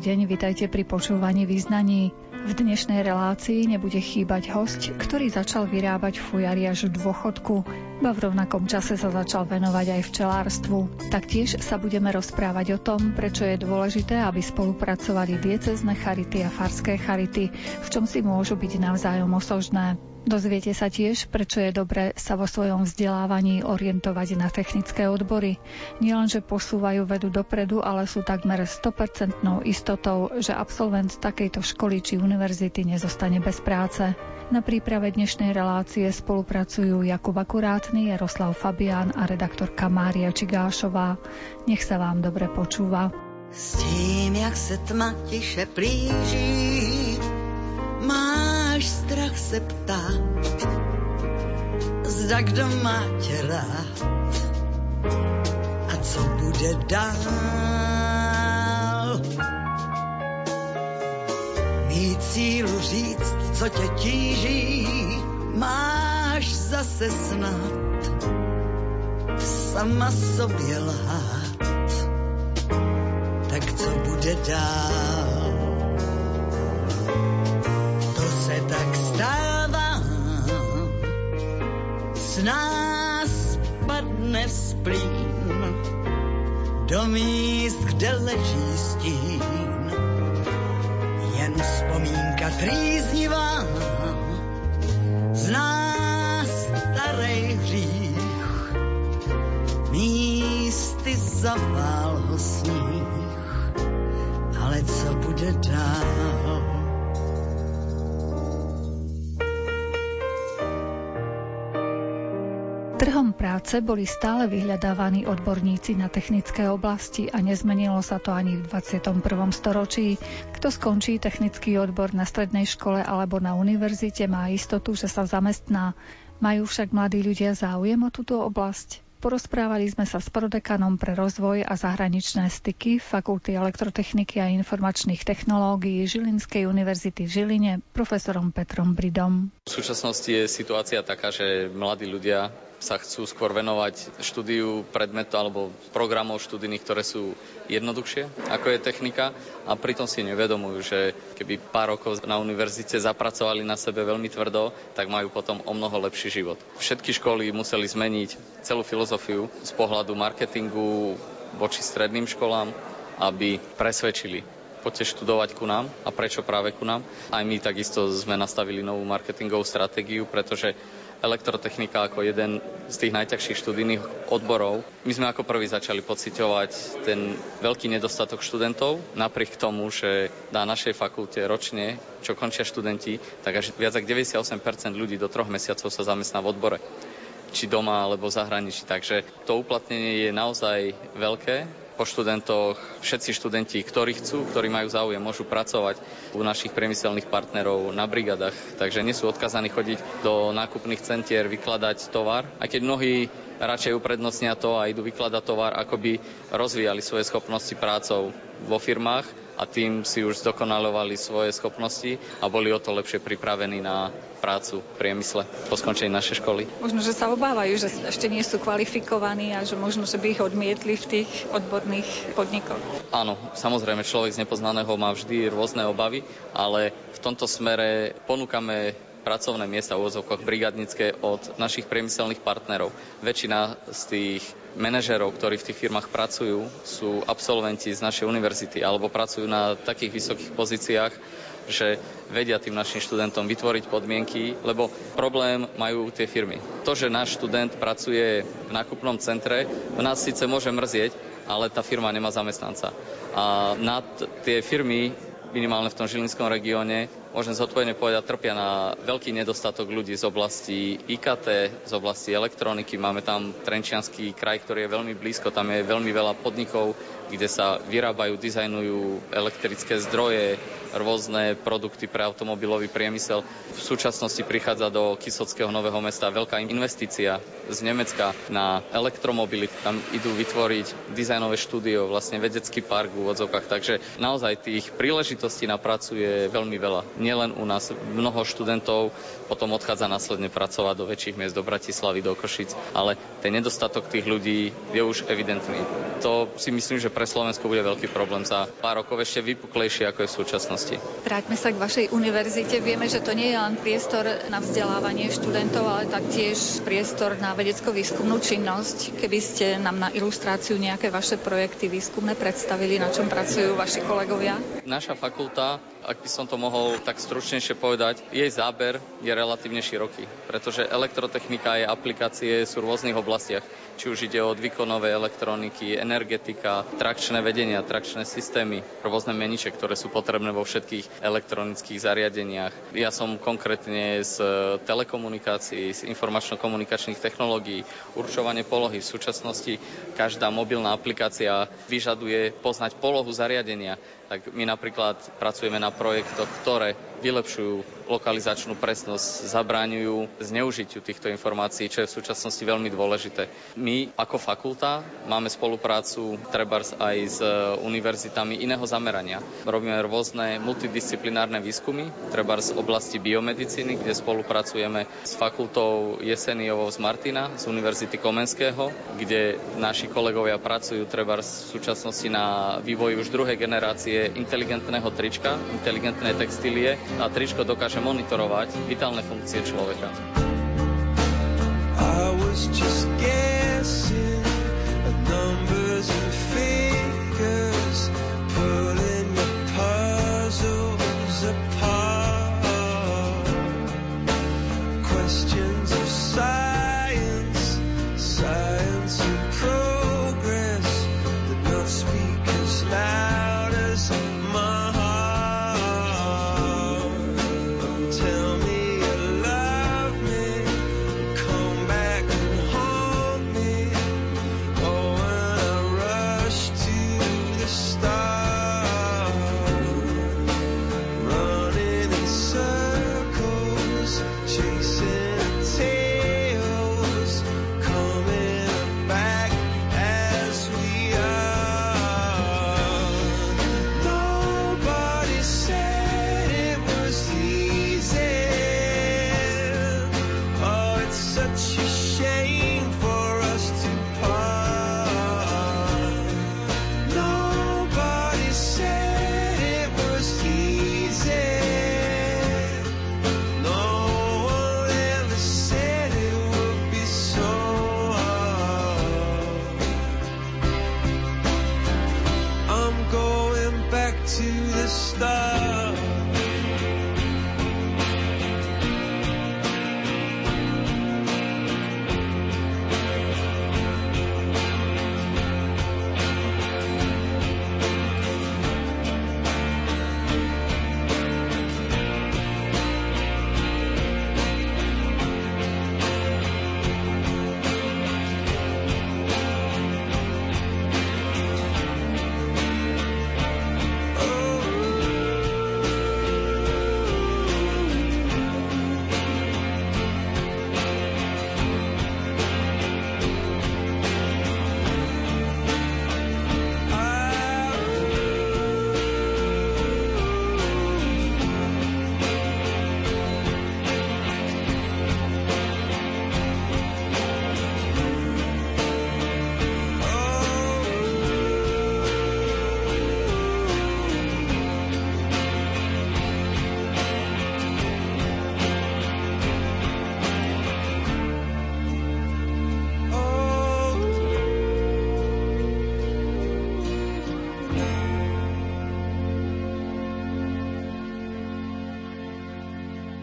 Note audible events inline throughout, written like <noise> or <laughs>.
Deň, vitajte pri počúvaní význaní. V dnešnej relácii nebude chýbať host, ktorý začal vyrábať fujary až v dôchodku, ba v rovnakom čase sa začal venovať aj včelárstvu. Taktiež sa budeme rozprávať o tom, prečo je dôležité, aby spolupracovali diecezne charity a farské charity, v čom si môžu byť navzájom osožné. Dozviete sa tiež, prečo je dobré sa vo svojom vzdelávaní orientovať na technické odbory. Nielenže posúvajú vedu dopredu, ale sú takmer 100% istotou, že absolvent takejto školy či univerzity nezostane bez práce. Na príprave dnešnej relácie spolupracujú Jakub Akurátny, Jaroslav Fabián a redaktorka Mária Čigášová. Nech sa vám dobre počúva. S tím, jak se tma tiše plíží, máš strach se ptát, zda kdo má tě rád a co bude dál. Mít sílu říct, co tě tíží, máš zase snad sama sobě lhát. Tak co bude dál? Z nás padne splín do míst, kde leží stín. Jen vzpomínka trýznivá z nás starej hřích. Místy zavál ho sníh, práce boli stále vyhľadávaní odborníci na technické oblasti a nezmenilo sa to ani v 21. storočí. Kto skončí technický odbor na strednej škole alebo na univerzite, má istotu, že sa zamestná. Majú však mladí ľudia záujem o túto oblasť? Porozprávali sme sa s prodekanom pre rozvoj a zahraničné styky Fakulty elektrotechniky a informačných technológií Žilinskej univerzity v Žiline profesorom Petrom Bridom. V súčasnosti je situácia taká, že mladí ľudia sa chcú skôr venovať štúdiu predmetu alebo programov študijných, ktoré sú jednoduchšie, ako je technika a pritom si nevedomujú, že keby pár rokov na univerzite zapracovali na sebe veľmi tvrdo, tak majú potom o mnoho lepší život. Všetky školy museli zmeniť celú filozofiu z pohľadu marketingu voči stredným školám, aby presvedčili poďte študovať ku nám a prečo práve ku nám. Aj my takisto sme nastavili novú marketingovú stratégiu, pretože elektrotechnika ako jeden z tých najťažších študijných odborov. My sme ako prví začali pociťovať ten veľký nedostatok študentov, napriek tomu, že na našej fakulte ročne, čo končia študenti, tak až viac ako 98% ľudí do troch mesiacov sa zamestná v odbore či doma alebo v zahraničí. Takže to uplatnenie je naozaj veľké po študentoch. Všetci študenti, ktorí chcú, ktorí majú záujem, môžu pracovať u našich priemyselných partnerov na brigadách, takže nie sú odkazaní chodiť do nákupných centier, vykladať tovar. A keď mnohí radšej uprednostnia to a idú vykladať tovar, ako by rozvíjali svoje schopnosti prácou vo firmách a tým si už zdokonalovali svoje schopnosti a boli o to lepšie pripravení na prácu v priemysle po skončení našej školy. Možno, že sa obávajú, že ešte nie sú kvalifikovaní a že možno, že by ich odmietli v tých odborných podnikoch. Áno, samozrejme, človek z nepoznaného má vždy rôzne obavy, ale v tomto smere ponúkame pracovné miesta v úvodzovkoch brigadnické od našich priemyselných partnerov. Väčšina z tých manažerov, ktorí v tých firmách pracujú, sú absolventi z našej univerzity alebo pracujú na takých vysokých pozíciách, že vedia tým našim študentom vytvoriť podmienky, lebo problém majú tie firmy. To, že náš študent pracuje v nákupnom centre, nás síce môže mrzieť, ale tá firma nemá zamestnanca. A na tie firmy minimálne v tom žilinskom regióne, môžem zodpovedne povedať, trpia na veľký nedostatok ľudí z oblasti IKT, z oblasti elektroniky. Máme tam Trenčianský kraj, ktorý je veľmi blízko, tam je veľmi veľa podnikov, kde sa vyrábajú, dizajnujú elektrické zdroje, rôzne produkty pre automobilový priemysel. V súčasnosti prichádza do Kysockého nového mesta veľká investícia z Nemecka na elektromobily. Tam idú vytvoriť dizajnové štúdio, vlastne vedecký park v úvodzovkách. Takže naozaj tých príležitostí na prácu je veľmi veľa nielen u nás. Mnoho študentov potom odchádza následne pracovať do väčších miest, do Bratislavy, do Košic, ale ten nedostatok tých ľudí je už evidentný. To si myslím, že pre Slovensko bude veľký problém za pár rokov ešte vypuklejšie, ako je v súčasnosti. Vráťme sa k vašej univerzite. Vieme, že to nie je len priestor na vzdelávanie študentov, ale taktiež priestor na vedecko-výskumnú činnosť. Keby ste nám na ilustráciu nejaké vaše projekty výskumné predstavili, na čom pracujú vaši kolegovia? Naša fakulta ak by som to mohol tak stručnejšie povedať, jej záber je relatívne široký, pretože elektrotechnika a aplikácie sú v rôznych oblastiach. Či už ide od výkonové elektroniky, energetika, trakčné vedenia, trakčné systémy, rôzne meniče, ktoré sú potrebné vo všetkých elektronických zariadeniach. Ja som konkrétne z telekomunikácií, z informačno-komunikačných technológií, určovanie polohy. V súčasnosti každá mobilná aplikácia vyžaduje poznať polohu zariadenia tak my napríklad pracujeme na projektoch, ktoré vylepšujú lokalizačnú presnosť, zabráňujú zneužitiu týchto informácií, čo je v súčasnosti veľmi dôležité. My ako fakulta máme spoluprácu trebárs aj s e, univerzitami iného zamerania. Robíme rôzne multidisciplinárne výskumy, trebárs z oblasti biomedicíny, kde spolupracujeme s fakultou Jeseniovou z Martina, z Univerzity Komenského, kde naši kolegovia pracujú trebárs v súčasnosti na vývoji už druhej generácie inteligentného trička, inteligentné textílie a tričko dokáže monitorovať vitálne funkcie človeka. I was just guessing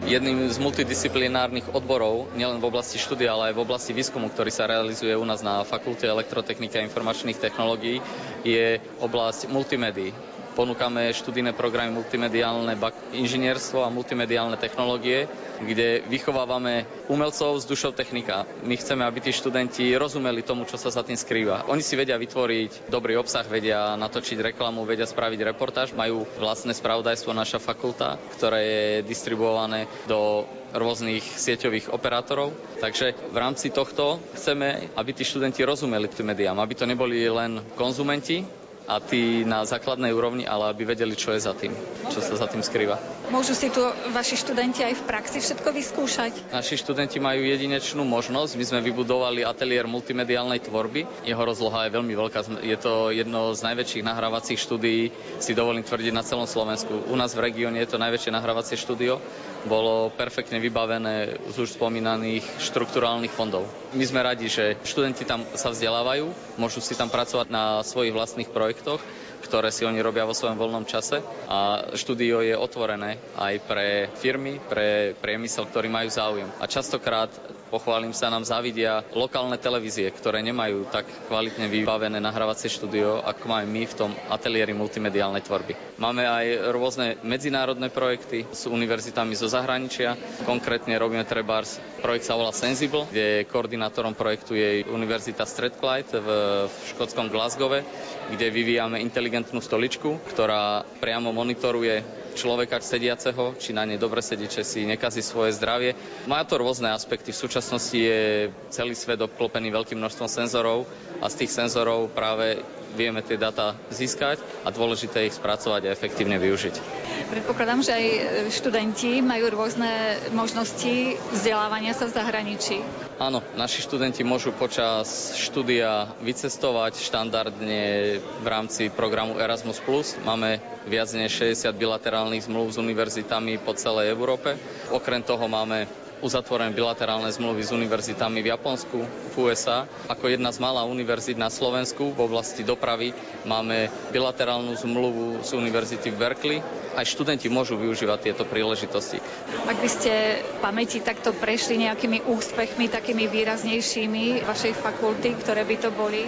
jedným z multidisciplinárnych odborov, nielen v oblasti štúdia, ale aj v oblasti výskumu, ktorý sa realizuje u nás na Fakulte elektrotechniky a informačných technológií, je oblasť multimédií ponúkame študijné programy multimediálne inžinierstvo a multimediálne technológie, kde vychovávame umelcov z dušou technika. My chceme, aby tí študenti rozumeli tomu, čo sa za tým skrýva. Oni si vedia vytvoriť dobrý obsah, vedia natočiť reklamu, vedia spraviť reportáž, majú vlastné spravodajstvo naša fakulta, ktoré je distribuované do rôznych sieťových operátorov. Takže v rámci tohto chceme, aby tí študenti rozumeli tým médiám, aby to neboli len konzumenti, a tí na základnej úrovni, ale aby vedeli, čo je za tým, čo sa za tým skrýva. Môžu si tu vaši študenti aj v praxi všetko vyskúšať? Naši študenti majú jedinečnú možnosť. My sme vybudovali ateliér multimediálnej tvorby. Jeho rozloha je veľmi veľká. Je to jedno z najväčších nahrávacích štúdií, si dovolím tvrdiť, na celom Slovensku. U nás v regióne je to najväčšie nahrávacie štúdio. Bolo perfektne vybavené z už spomínaných štrukturálnych fondov. My sme radi, že študenti tam sa vzdelávajú, môžu si tam pracovať na svojich vlastných projektoch projektoch, ktoré si oni robia vo svojom voľnom čase a štúdio je otvorené aj pre firmy, pre priemysel, ktorí majú záujem. A častokrát pochválim sa, nám závidia lokálne televízie, ktoré nemajú tak kvalitne vybavené nahrávacie štúdio, ako máme my v tom ateliéri multimediálnej tvorby. Máme aj rôzne medzinárodné projekty s univerzitami zo zahraničia. Konkrétne robíme trebárs, projekt sa volá Sensible, kde koordinátorom projektu je Univerzita Strathclyde v, v škótskom Glasgowe, kde vyvíjame inteligentnú stoličku, ktorá priamo monitoruje človeka sediaceho, či na nej dobre sedí, či si nekazí svoje zdravie. Má to rôzne aspekty. V súčasnosti je celý svet obklopený veľkým množstvom senzorov a z tých senzorov práve vieme tie data získať a dôležité ich spracovať a efektívne využiť. Predpokladám, že aj študenti majú rôzne možnosti vzdelávania sa v zahraničí. Áno, naši študenti môžu počas štúdia vycestovať štandardne v rámci programu Erasmus+. Máme viac než 60 bilaterálnych zmluv s univerzitami po celej Európe. Okrem toho máme uzatvorené bilaterálne zmluvy s univerzitami v Japonsku, v USA. Ako jedna z malá univerzít na Slovensku v oblasti dopravy máme bilaterálnu zmluvu z univerzity v Berkeley. Aj študenti môžu využívať tieto príležitosti. Ak by ste pamäti takto prešli nejakými úspechmi, takými výraznejšími vašej fakulty, ktoré by to boli?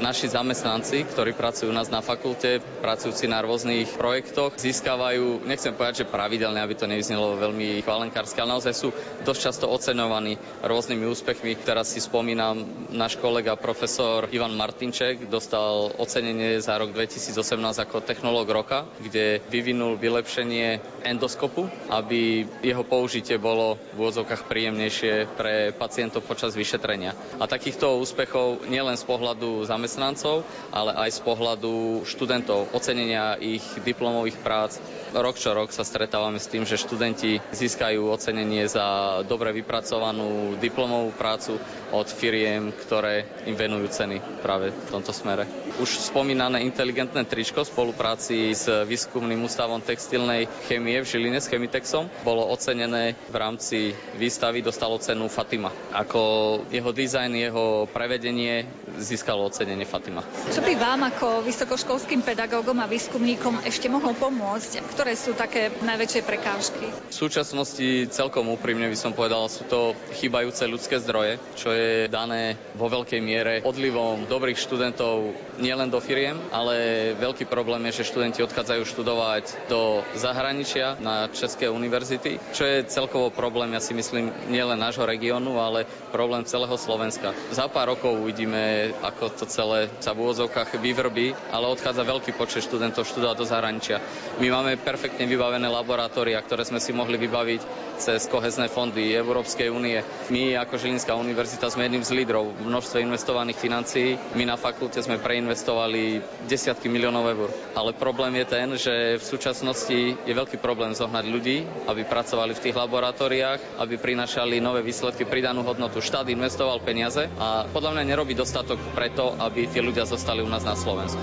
Naši zamestnanci, ktorí pracujú u nás na fakulte, pracujúci na rôznych projektoch, získavajú, nechcem povedať, že pravidelne, aby to nevyznelo veľmi chválenkárske, ale naozaj sú dosť často oceňovaní rôznymi úspechmi. Teraz si spomínam, náš kolega profesor Ivan Martinček dostal ocenenie za rok 2018 ako technológ roka, kde vyvinul vylepšenie endoskopu, aby jeho použitie bolo v úvodzovkách príjemnejšie pre pacientov počas vyšetrenia. A takýchto úspechov nielen z pohľadu zamestnancov, zamestnancov, ale aj z pohľadu študentov, ocenenia ich diplomových prác. Rok čo rok sa stretávame s tým, že študenti získajú ocenenie za dobre vypracovanú diplomovú prácu od firiem, ktoré im venujú ceny práve v tomto smere. Už spomínané inteligentné tričko v spolupráci s výskumným ústavom textilnej chemie v Žiline s Chemitexom bolo ocenené v rámci výstavy, dostalo cenu Fatima. Ako jeho dizajn, jeho prevedenie získalo ocenenie Fatima. Čo by vám ako vysokoškolským pedagógom a výskumníkom ešte mohlo pomôcť? Ktoré sú také najväčšie prekážky? V súčasnosti celkom úprimne by som povedal, sú to chýbajúce ľudské zdroje, čo je dané vo veľkej miere odlivom dobrých študentov nielen do firiem, ale veľký problém je, že študenti odchádzajú študovať do zahraničia na České univerzity, čo je celkovo problém, ja si myslím, nielen nášho regiónu, ale problém celého Slovenska. Za pár rokov uvidíme, ako to celé sa v úvozovkách vyvrbí, ale odchádza veľký počet študentov študovať do zahraničia. My máme perfektne vybavené laboratória, ktoré sme si mohli vybaviť cez kohezné fondy Európskej únie. My ako Žilinská univerzita sme jedným z lídrov v množstve investovaných financií. My na fakulte sme preinvestovali desiatky miliónov eur. Ale problém je ten, že v súčasnosti je veľký problém zohnať ľudí, aby pracovali v tých laboratóriách, aby prinašali nové výsledky, pridanú hodnotu. Štát investoval peniaze a podľa mňa nerobí dostatok preto, aby tí ľudia zostali u nás na Slovensku.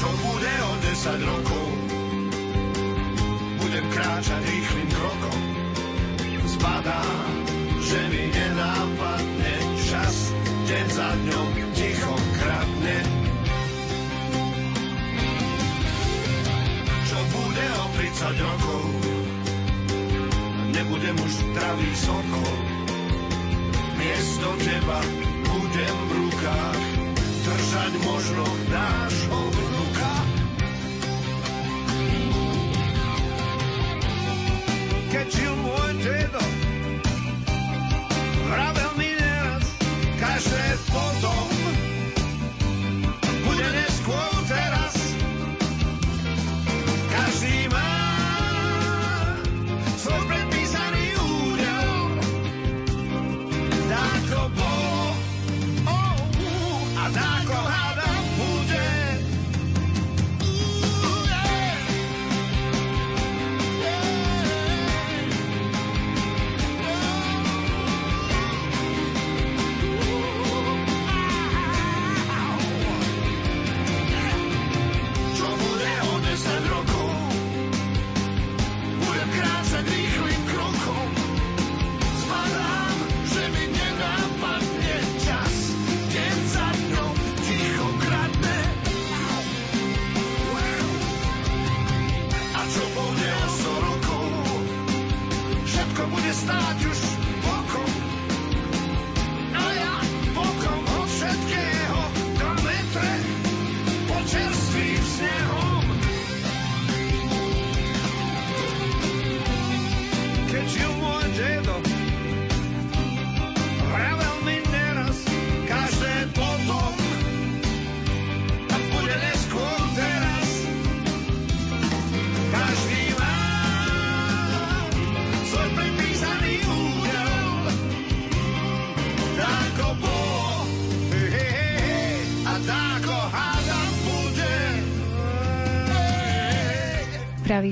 Čo bude o 10 rokov? Budem kráčať rýchlým krokom. Zbadá, že mi nenápadne čas, deň za dňom ticho kradne. Čo bude o 30 rokov? Nebudem už zdravý sokol, miesto teba budem v rukách držať možno nášho vnuka. Každé potom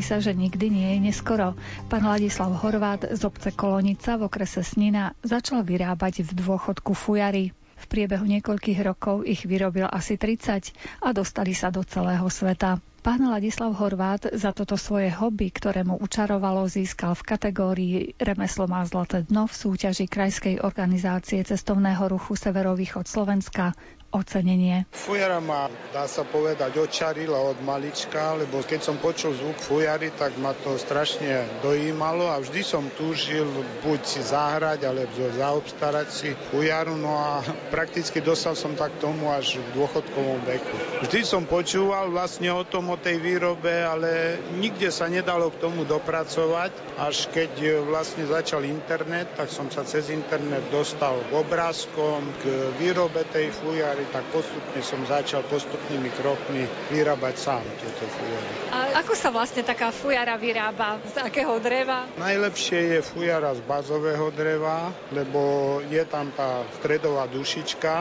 sa, že nikdy nie je neskoro. Pán Ladislav Horvát z obce Kolonica v okrese Snina začal vyrábať v dôchodku fujary. V priebehu niekoľkých rokov ich vyrobil asi 30 a dostali sa do celého sveta. Pán Ladislav Horvát za toto svoje hobby, ktoré mu učarovalo, získal v kategórii Remeslo má zlaté dno v súťaži Krajskej organizácie cestovného ruchu Severovýchod Slovenska ocenenie. Fujara ma, dá sa povedať, očarila od malička, lebo keď som počul zvuk fujary, tak ma to strašne dojímalo a vždy som túžil buď si zahrať, alebo zaobstarať si fujaru, no a prakticky dostal som tak tomu až v dôchodkovom veku. Vždy som počúval vlastne o tom, o tej výrobe, ale nikde sa nedalo k tomu dopracovať, až keď vlastne začal internet, tak som sa cez internet dostal k obrázkom, k výrobe tej fujary, tak postupne som začal postupnými krokmi vyrábať sám tieto fujary. A ako sa vlastne taká fujara vyrába? Z akého dreva? Najlepšie je fujara z bazového dreva, lebo je tam tá stredová dušička,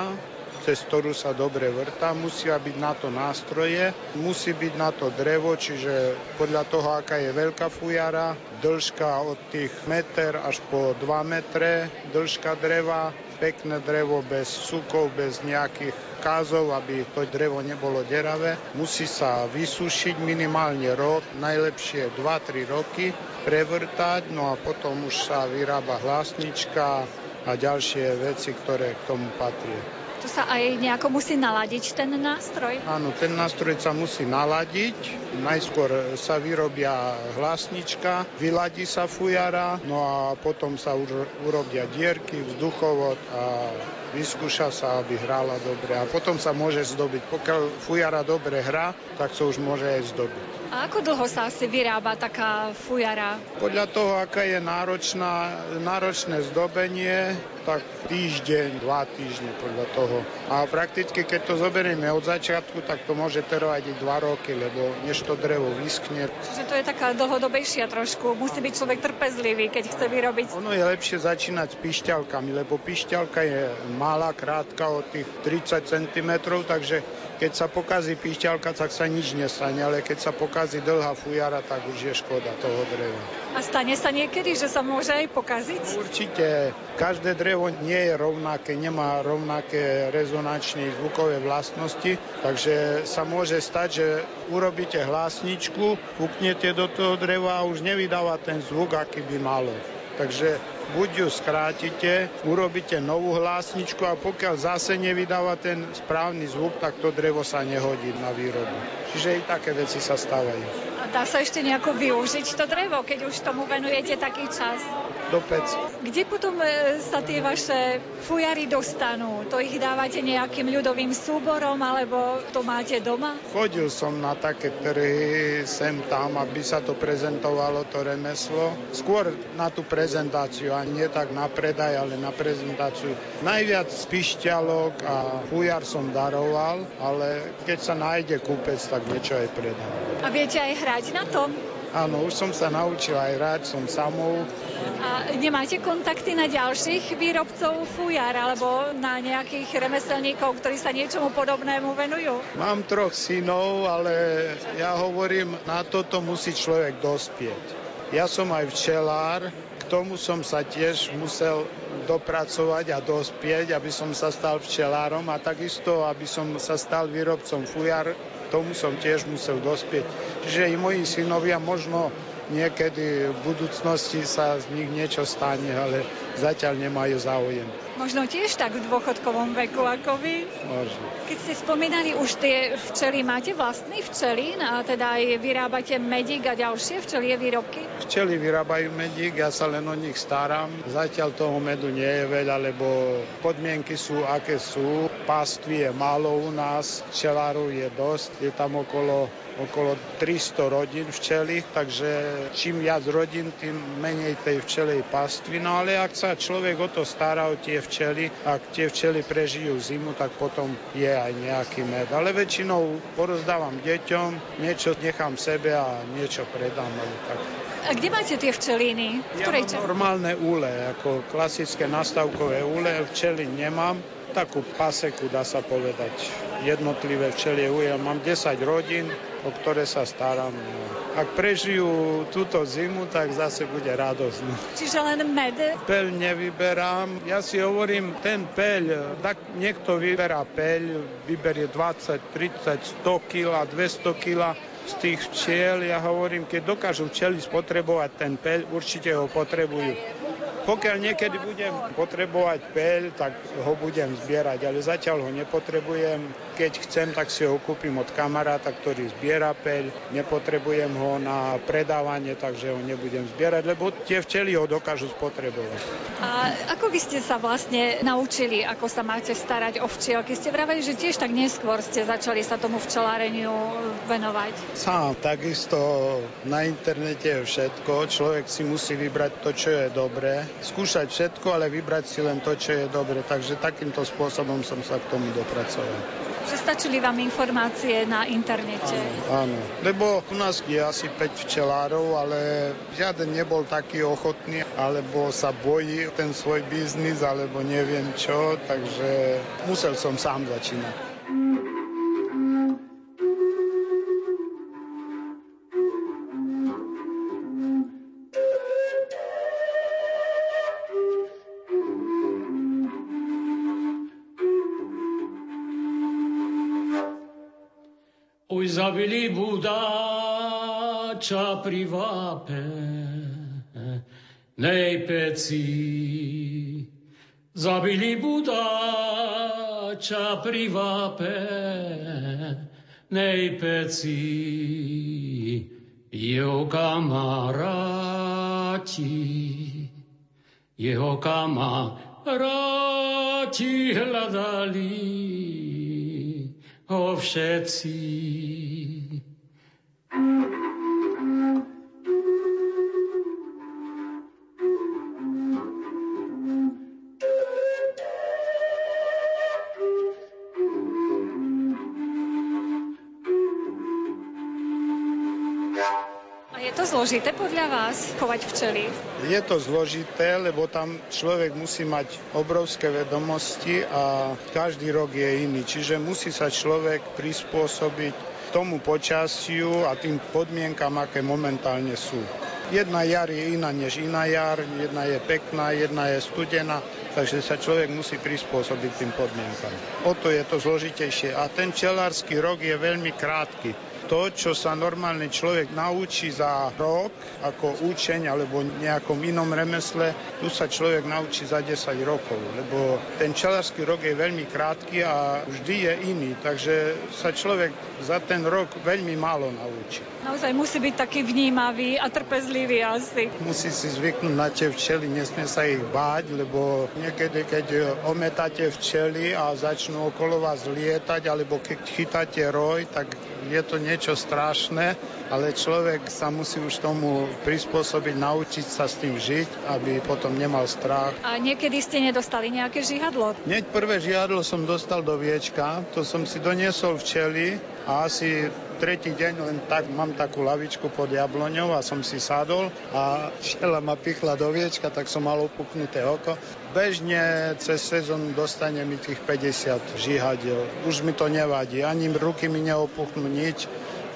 cez ktorú sa dobre vrta. Musia byť na to nástroje, musí byť na to drevo, čiže podľa toho, aká je veľká fujara, dĺžka od tých meter až po 2 metre, dĺžka dreva, pekné drevo bez sukov, bez nejakých kázov, aby to drevo nebolo deravé. Musí sa vysušiť minimálne rok, najlepšie 2-3 roky, prevrtať, no a potom už sa vyrába hlasnička a ďalšie veci, ktoré k tomu patria. Tu sa aj nejako musí naladiť ten nástroj? Áno, ten nástroj sa musí naladiť. Najskôr sa vyrobia hlasnička, vyladí sa fujara, no a potom sa urobia dierky, vzduchovod a vyskúša sa, aby hrala dobre. A potom sa môže zdobiť. Pokiaľ fujara dobre hrá, tak sa už môže aj zdobiť. A ako dlho sa asi vyrába taká fujara? Podľa toho, aká je náročná, náročné zdobenie, tak týždeň, dva týždne podľa toho. A prakticky, keď to zoberieme od začiatku, tak to môže trvať i dva roky, lebo než to drevo vyskne. Čiže to je taká dlhodobejšia trošku. Musí byť človek trpezlivý, keď chce vyrobiť. Ono je lepšie začínať s pišťalkami, lebo pišťalka je malá, krátka od tých 30 cm, takže keď sa pokazí pišťalka, tak sa nič nestane, ale keď sa pokazí dlhá fujara, tak už je škoda toho dreva. A stane sa niekedy, že sa môže aj pokaziť? Určite. Každé drevo nie je rovnaké, nemá rovnaké rezonančné zvukové vlastnosti, takže sa môže stať, že urobíte hlásničku, puknete do toho dreva a už nevydáva ten zvuk, aký by malo. Takže buď ju skrátite, urobíte novú hlásničku a pokiaľ zase nevydáva ten správny zvuk, tak to drevo sa nehodí na výrobu. Čiže i také veci sa stávajú. A dá sa ešte nejako využiť to drevo, keď už tomu venujete taký čas? Do pec. Kde potom e, sa tie vaše fujary dostanú? To ich dávate nejakým ľudovým súborom, alebo to máte doma? Chodil som na také trhy sem tam, aby sa to prezentovalo, to remeslo. Skôr na tú prezentáciu, a nie tak na predaj, ale na prezentáciu. Najviac spišťalok a fujar som daroval, ale keď sa nájde kúpec, tak niečo aj predám. A viete aj hrať na tom? Áno, už som sa naučil aj hrať, som samou. A nemáte kontakty na ďalších výrobcov fujar alebo na nejakých remeselníkov, ktorí sa niečomu podobnému venujú? Mám troch synov, ale ja hovorím, na toto musí človek dospieť. Ja som aj včelár, tomu som sa tiež musel dopracovať a dospieť, aby som sa stal včelárom a takisto, aby som sa stal výrobcom fujar, tomu som tiež musel dospieť. Čiže i moji synovia možno niekedy v budúcnosti sa z nich niečo stane, ale zatiaľ nemajú záujem. Možno tiež tak v dôchodkovom veku ako vy? Možno. Keď ste spomínali už tie včely, máte vlastný včelín a teda aj vyrábate medík a ďalšie včelie výrobky? Včely vyrábajú medík, ja sa len o nich starám. Zatiaľ toho medu nie je veľa, lebo podmienky sú aké sú. Pastvy je málo u nás, včelárov je dosť, je tam okolo okolo 300 rodín včelých, takže čím viac rodín, tým menej tej včelej pastvy. No ale ak sa človek o to stará, o tie včely, ak tie včely prežijú zimu, tak potom je aj nejaký med. Ale väčšinou porozdávam deťom, niečo nechám sebe a niečo predám. Ale tak. A kde máte tie včelíny? V ja mám normálne úle, ako klasické nastavkové úle, včely nemám takú paseku, dá sa povedať, jednotlivé včelie uje. Mám 10 rodín, o ktoré sa starám. No. Ak prežijú túto zimu, tak zase bude radosť. Čiže len med? Peľ nevyberám. Ja si hovorím, ten peľ, tak niekto vyberá peľ, vyberie 20, 30, 100 kg, 200 kg z tých včiel. Ja hovorím, keď dokážu včely spotrebovať ten peľ, určite ho potrebujú. Pokiaľ niekedy budem potrebovať peľ, tak ho budem zbierať, ale zatiaľ ho nepotrebujem. Keď chcem, tak si ho kúpim od kamaráta, ktorý zbiera peľ. Nepotrebujem ho na predávanie, takže ho nebudem zbierať, lebo tie včely ho dokážu spotrebovať. A ako vy ste sa vlastne naučili, ako sa máte starať o včielky? Ste vraveli, že tiež tak neskôr ste začali sa tomu včeláreniu venovať. Sám, takisto na internete je všetko. Človek si musí vybrať to, čo je dobré skúšať všetko, ale vybrať si len to, čo je dobre. Takže takýmto spôsobom som sa k tomu dopracoval. Že stačili vám informácie na internete? Áno, áno. Lebo u nás je asi 5 včelárov, ale žiaden nebol taký ochotný, alebo sa bojí ten svoj biznis, alebo neviem čo, takže musel som sám začínať. Zabili budáča pri vápe, nej peci. Zabili budáča pri vápe, nej peci. Jeho kamaráti, jeho kamaráti hľadali ho všetci. Zložité podľa vás chovať včely? Je to zložité, lebo tam človek musí mať obrovské vedomosti a každý rok je iný. Čiže musí sa človek prispôsobiť tomu počasiu a tým podmienkam, aké momentálne sú. Jedna jar je iná než iná jar, jedna je pekná, jedna je studená, takže sa človek musí prispôsobiť tým podmienkam. O to je to zložitejšie. A ten čelársky rok je veľmi krátky To, čo sa normálny človek naučí za rok, ako učeň alebo nejakom inom remesle, tu sa človek naučí za 10 rokov, lebo ten čelársky rok je veľmi krátky a vždy je iný, takže sa človek za ten rok veľmi málo naučí. Naozaj musí byť taký vnímavý a trpezlivý asi. Musí si zvyknúť na tie včely, nesmie sa ich báť, lebo niekedy, keď ometáte včely a začnú okolo vás lietať, alebo keď chytáte roj, tak je to niečo strašné, ale človek sa musí už tomu prispôsobiť, naučiť sa s tým žiť, aby potom nemal strach. A niekedy ste nedostali nejaké žihadlo? Hneď prvé žihadlo som dostal do viečka, to som si doniesol včely a asi tretí deň len tak mám takú lavičku pod jabloňou a som si sadol a včela ma pichla do viečka, tak som mal opuknuté oko. Bežne cez sezónu dostane mi tých 50 žihadiel. Už mi to nevadí, ani ruky mi neopuchnú nič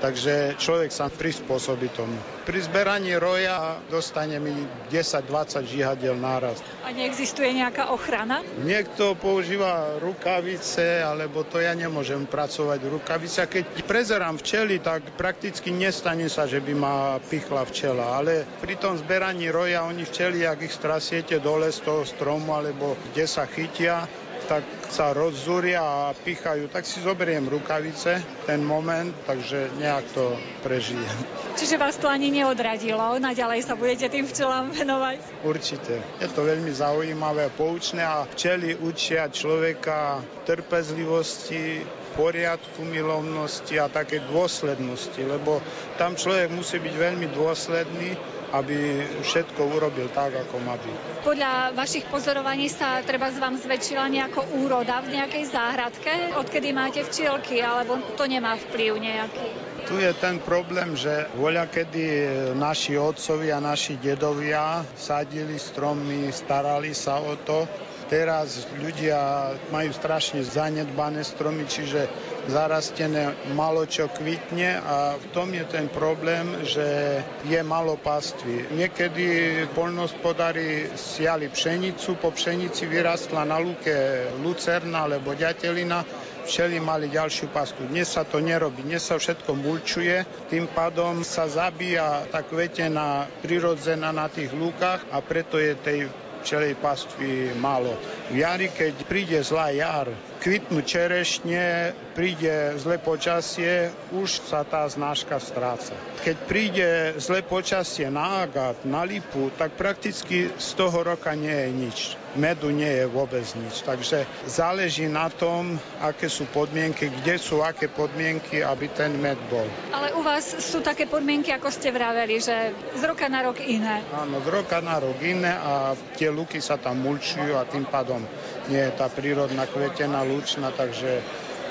Takže človek sa prispôsobí tomu. Pri zberaní roja dostane mi 10-20 žihadiel náraz. A neexistuje nejaká ochrana? Niekto používa rukavice, alebo to ja nemôžem pracovať v rukavice. Keď prezerám včely, tak prakticky nestane sa, že by ma pichla včela. Ale pri tom zberaní roja, oni včely, ak ich strasiete dole z toho stromu, alebo kde sa chytia, tak sa rozzúria a pichajú, tak si zoberiem rukavice ten moment, takže nejak to prežijem. Čiže vás to ani neodradilo, naďalej sa budete tým včelám venovať? Určite. Je to veľmi zaujímavé a poučné a včely učia človeka trpezlivosti, poriadku, milovnosti a také dôslednosti, lebo tam človek musí byť veľmi dôsledný aby všetko urobil tak, ako má byť. Podľa vašich pozorovaní sa treba z vám zväčšila nejako úroda v nejakej záhradke, odkedy máte včielky, alebo to nemá vplyv nejaký? Tu je ten problém, že voľa kedy naši otcovia, naši dedovia sadili stromy, starali sa o to, Teraz ľudia majú strašne zanedbané stromy, čiže zarastené malo čo kvitne a v tom je ten problém, že je malo pastvy. Niekedy poľnohospodári siali pšenicu, po pšenici vyrastla na lúke lucerna alebo ďatelina, včely mali ďalšiu pastu. Dnes sa to nerobí, dnes sa všetko mulčuje, tým pádom sa zabíja tá kvetená prirodzená na tých lúkach a preto je tej včelej pastvy málo. V jari, keď príde zlá jar, kvitnú čerešne, príde zlé počasie, už sa tá znáška stráca. Keď príde zlé počasie na agát, na lipu, tak prakticky z toho roka nie je nič. Medu nie je vôbec nič. Takže záleží na tom, aké sú podmienky, kde sú aké podmienky, aby ten med bol. Ale u vás sú také podmienky, ako ste vraveli, že z roka na rok iné. Áno, z roka na rok iné a tie luky sa tam mulčujú a tým pádom nie je tá prírodná kvetená lučná, takže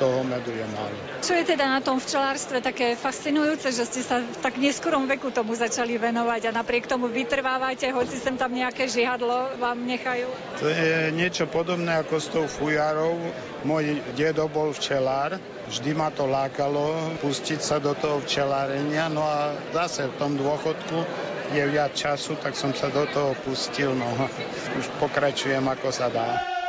toho medu je málo. Čo je teda na tom včelárstve také fascinujúce, že ste sa v tak neskorom veku tomu začali venovať a napriek tomu vytrvávate, hoci sem tam nejaké žihadlo vám nechajú? To je niečo podobné ako s tou fujárou. Môj dedo bol včelár, vždy ma to lákalo pustiť sa do toho včelárenia, no a zase v tom dôchodku je viac času, tak som sa do toho pustil, no <laughs> už pokračujem ako sa dá.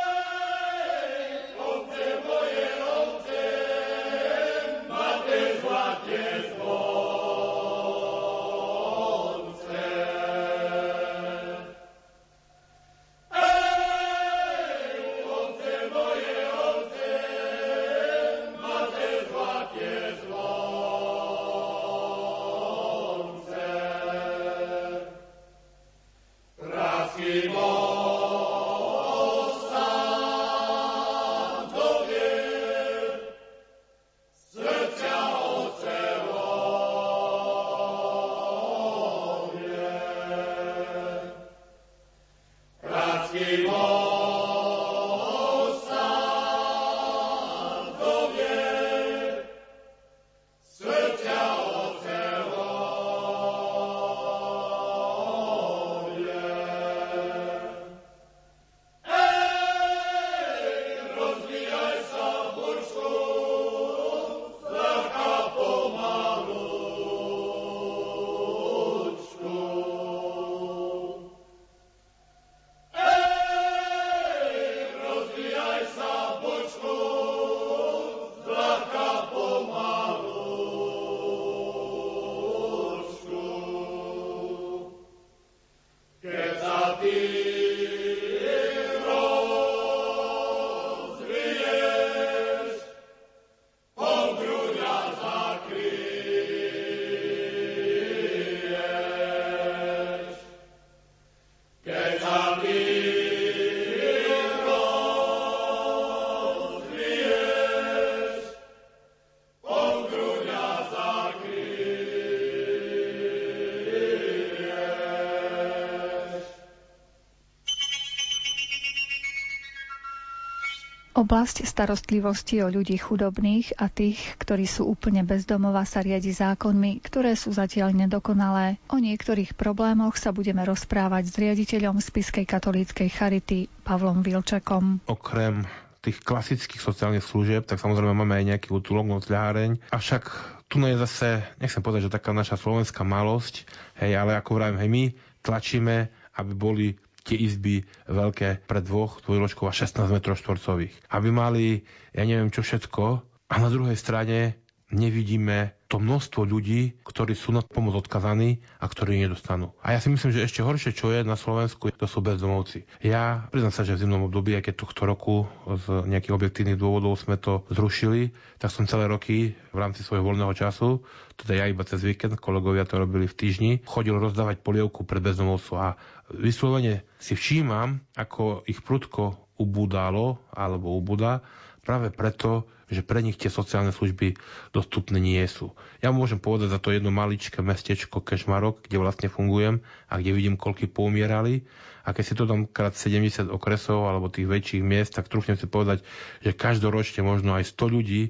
Oblasť starostlivosti o ľudí chudobných a tých, ktorí sú úplne bezdomova, sa riadi zákonmi, ktoré sú zatiaľ nedokonalé. O niektorých problémoch sa budeme rozprávať s riaditeľom Spiskej katolíckej charity Pavlom Vilčakom. Okrem tých klasických sociálnych služieb, tak samozrejme máme aj nejaký útulok, nocľaháreň. Avšak tu je zase, nechcem povedať, že taká naša slovenská malosť, hej, ale ako vravím, hej, my tlačíme, aby boli tie izby veľké pre dvoch dvojložkov a 16 m štvorcových. Aby mali, ja neviem čo všetko, a na druhej strane nevidíme to množstvo ľudí, ktorí sú na pomoc odkazaní a ktorí nedostanú. A ja si myslím, že ešte horšie, čo je na Slovensku, to sú bezdomovci. Ja priznám sa, že v zimnom období, aj keď tohto roku z nejakých objektívnych dôvodov sme to zrušili, tak som celé roky v rámci svojho voľného času, teda ja iba cez víkend, kolegovia to robili v týždni, chodil rozdávať polievku pre bezdomovcov a vyslovene si všímam, ako ich prudko ubúdalo alebo ubúda práve preto, že pre nich tie sociálne služby dostupné nie sú. Ja môžem povedať za to jedno maličké mestečko Kešmarok, kde vlastne fungujem a kde vidím, koľky pomierali. A keď si to dám krát 70 okresov alebo tých väčších miest, tak trúfnem si povedať, že každoročne možno aj 100 ľudí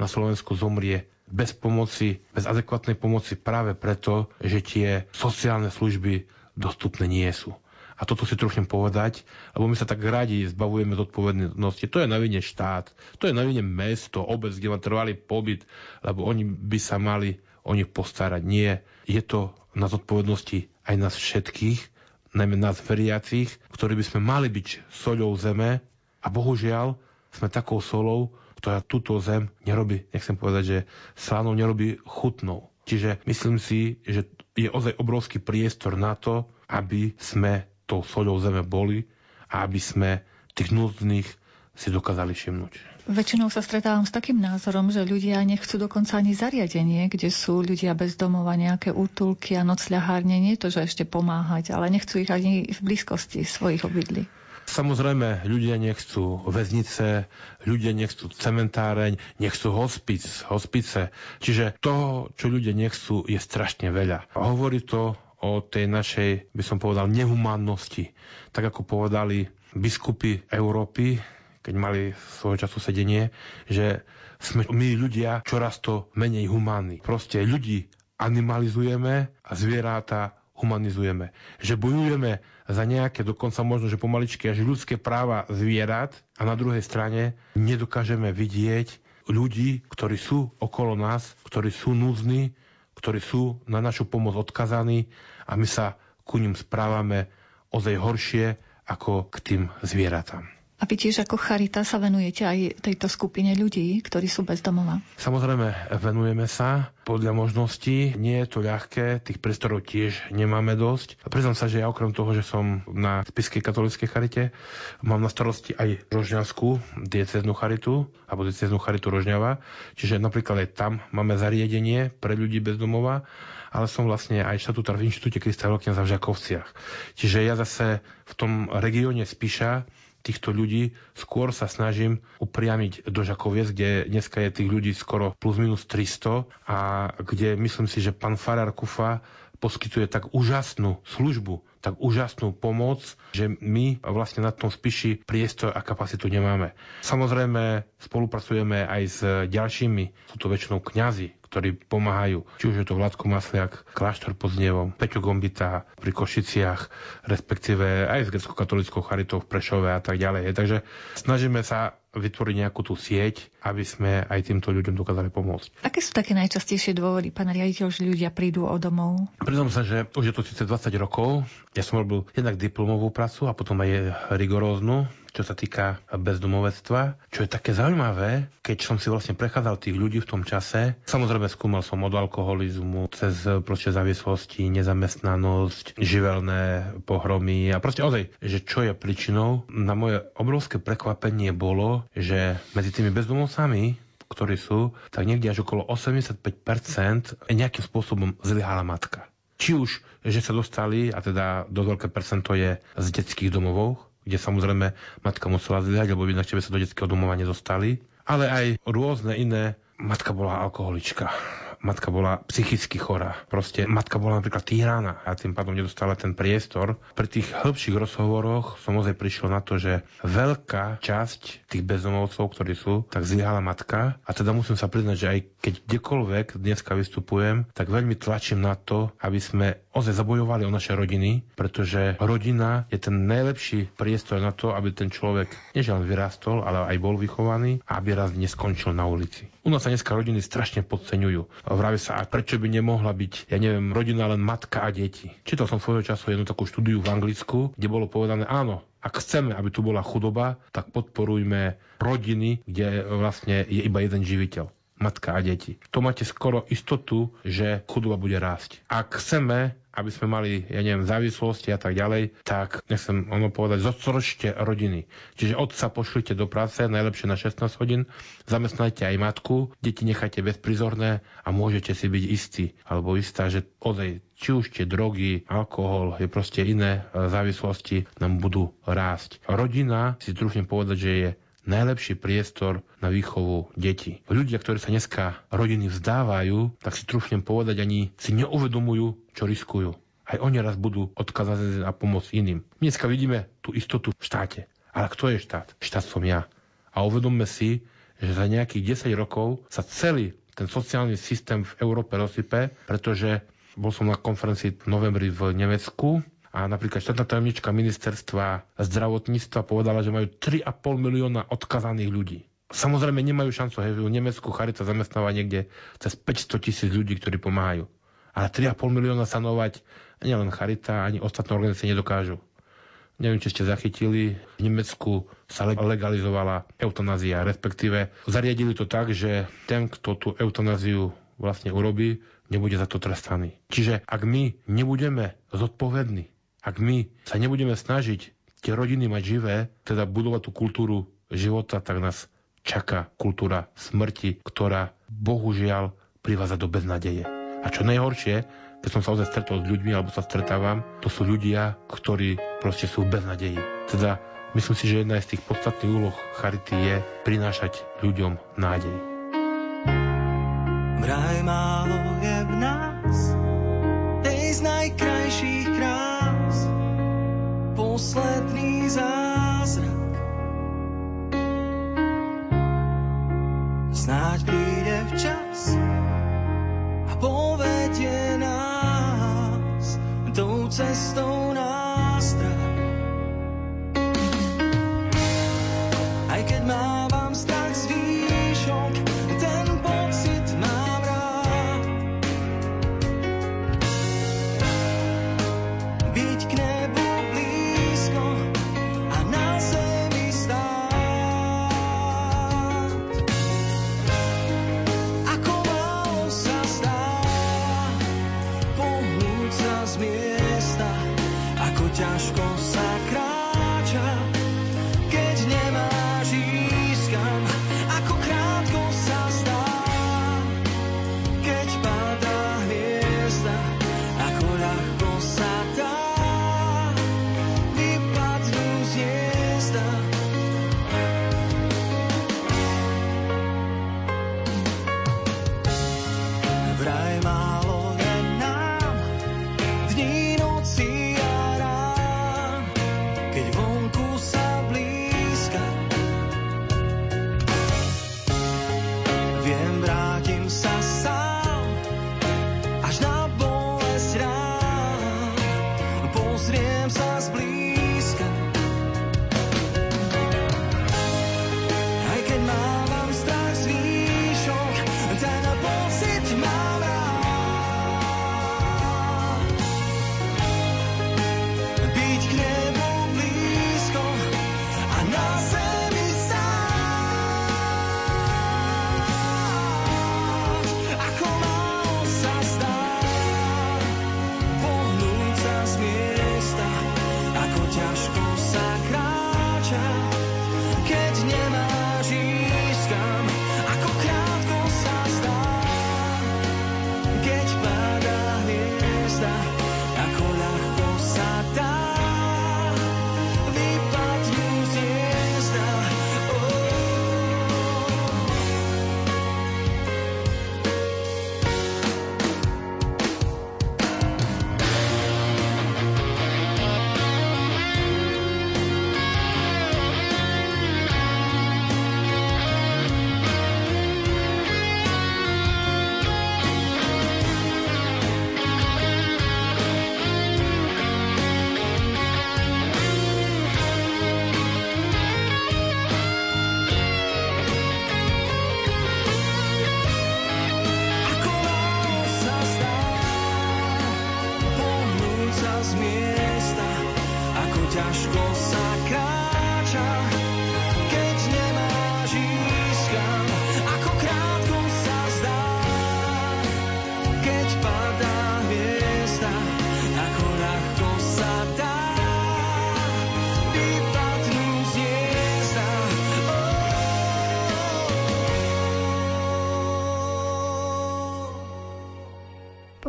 na Slovensku zomrie bez pomoci, bez adekvátnej pomoci práve preto, že tie sociálne služby dostupné nie sú. A toto si trochu povedať, lebo my sa tak radi zbavujeme zodpovednosti. To je na vine štát, to je na vine mesto, obec, kde má trvalý pobyt, lebo oni by sa mali o nich postarať. Nie, je to na zodpovednosti aj nás všetkých, najmä nás veriacich, ktorí by sme mali byť soľou zeme a bohužiaľ sme takou solou, ktorá túto zem nerobí, nechcem povedať, že slanou nerobí chutnou. Čiže myslím si, že je ozaj obrovský priestor na to, aby sme tou soľou zeme boli a aby sme tých núdznych si dokázali všimnúť. Väčšinou sa stretávam s takým názorom, že ľudia nechcú dokonca ani zariadenie, kde sú ľudia bez domova, nejaké útulky a nocľahárne, nie to, že ešte pomáhať, ale nechcú ich ani v blízkosti svojich obydlí. Samozrejme, ľudia nechcú väznice, ľudia nechcú cementáreň, nechcú hospic, hospice. Čiže toho, čo ľudia nechcú, je strašne veľa. Hovorí to o tej našej, by som povedal, nehumánnosti. Tak ako povedali biskupy Európy, keď mali svojho času sedenie, že sme my ľudia čoraz to menej humánni. Proste ľudí animalizujeme a zvieratá humanizujeme. Že bojujeme za nejaké, dokonca možno, že pomaličky až ľudské práva zvierat a na druhej strane nedokážeme vidieť ľudí, ktorí sú okolo nás, ktorí sú núzni, ktorí sú na našu pomoc odkazaní a my sa ku ním správame ozaj horšie ako k tým zvieratám. A vy tiež ako charita sa venujete aj tejto skupine ľudí, ktorí sú bez domova? Samozrejme, venujeme sa podľa možností. Nie je to ľahké, tých priestorov tiež nemáme dosť. A priznám sa, že ja okrem toho, že som na Spiskej katolíckej charite, mám na starosti aj rožňavskú dieceznú charitu, alebo dieceznú charitu Rožňava. Čiže napríklad aj tam máme zariadenie pre ľudí bez domova ale som vlastne aj štatutár v Inštitúte Krista Veľkňaza v Žakovciach. Čiže ja zase v tom regióne Spiša týchto ľudí. Skôr sa snažím upriamiť do Žakoviec, kde dneska je tých ľudí skoro plus minus 300 a kde myslím si, že pán Farar Kufa poskytuje tak úžasnú službu, tak úžasnú pomoc, že my vlastne na tom spíši priestor a kapacitu nemáme. Samozrejme spolupracujeme aj s ďalšími, sú to väčšinou kňazi, ktorí pomáhajú. Či už je to Vládko Masliak, Kláštor pod Znievom, Peťo Gombita pri Košiciach, respektíve aj s grecko-katolickou charitou v Prešove a tak ďalej. Takže snažíme sa vytvoriť nejakú tú sieť, aby sme aj týmto ľuďom dokázali pomôcť. Aké sú také najčastejšie dôvody, pán riaditeľ, že ľudia prídu o domov? Priznám sa, že už je to síce 20 rokov. Ja som robil jednak diplomovú prácu a potom aj rigoróznu čo sa týka bezdomovectva, čo je také zaujímavé, keď som si vlastne prechádzal tých ľudí v tom čase. Samozrejme skúmal som od alkoholizmu cez proste závislosti, nezamestnanosť, živelné pohromy a proste ozaj, že čo je príčinou. Na moje obrovské prekvapenie bolo, že medzi tými bezdomovcami ktorí sú, tak niekde až okolo 85% nejakým spôsobom zlyhala matka. Či už, že sa dostali, a teda dosť veľké percento je z detských domovov, kde samozrejme matka musela zlyhať, lebo inak by sa do detského domova nedostali. Ale aj rôzne iné. Matka bola alkoholička. Matka bola psychicky chorá. Proste matka bola napríklad týrana a tým pádom nedostala ten priestor. Pri tých hĺbších rozhovoroch som ozaj prišiel na to, že veľká časť tých bezdomovcov, ktorí sú, tak zlyhala matka a teda musím sa priznať, že aj keď kdekoľvek dneska vystupujem, tak veľmi tlačím na to, aby sme ozaj zabojovali o naše rodiny, pretože rodina je ten najlepší priestor na to, aby ten človek nežiaľ vyrástol, ale aj bol vychovaný a aby raz neskončil na ulici. U nás sa dneska rodiny strašne podceňujú. Vraví sa, a prečo by nemohla byť, ja neviem, rodina len matka a deti. Čítal som svojho času jednu takú štúdiu v Anglicku, kde bolo povedané, áno, ak chceme, aby tu bola chudoba, tak podporujme rodiny, kde vlastne je iba jeden živiteľ matka a deti. To máte skoro istotu, že chudoba bude rásť. Ak chceme, aby sme mali, ja neviem, závislosti a tak ďalej, tak nechcem ono povedať, zostoročte rodiny. Čiže otca pošlite do práce, najlepšie na 16 hodín, zamestnajte aj matku, deti nechajte bezprizorné a môžete si byť istí, alebo istá, že ozaj či už tie drogy, alkohol, je proste iné e, závislosti nám budú rásť. Rodina, si trúfnem povedať, že je najlepší priestor na výchovu detí. Ľudia, ktorí sa dneska rodiny vzdávajú, tak si trúfnem povedať, ani si neuvedomujú, čo riskujú. Aj oni raz budú odkazaní na pomoc iným. Dneska vidíme tú istotu v štáte. Ale kto je štát? Štát som ja. A uvedomme si, že za nejakých 10 rokov sa celý ten sociálny systém v Európe rozsype, pretože bol som na konferencii v novembri v Nemecku a napríklad štátna tajomnička ministerstva zdravotníctva povedala, že majú 3,5 milióna odkazaných ľudí. Samozrejme nemajú šancu, hej, v Nemecku Charita zamestnáva niekde cez 500 tisíc ľudí, ktorí pomáhajú ale 3,5 milióna sanovať nielen Charita, ani ostatné organizácie nedokážu. Neviem, či ste zachytili, v Nemecku sa legalizovala eutanázia, respektíve zariadili to tak, že ten, kto tú eutanáziu vlastne urobí, nebude za to trestaný. Čiže ak my nebudeme zodpovední, ak my sa nebudeme snažiť tie rodiny mať živé, teda budovať tú kultúru života, tak nás čaká kultúra smrti, ktorá bohužiaľ privádza do beznadeje. A čo najhoršie, keď som sa ozaj stretol s ľuďmi, alebo sa stretávam, to sú ľudia, ktorí proste sú bez nadeji. Teda myslím si, že jedna z tých podstatných úloh Charity je prinášať ľuďom nádej. Vraj málo je v nás, tej z najkrajších krás, posledný zázrak. Snáď príde včas, povedie cestou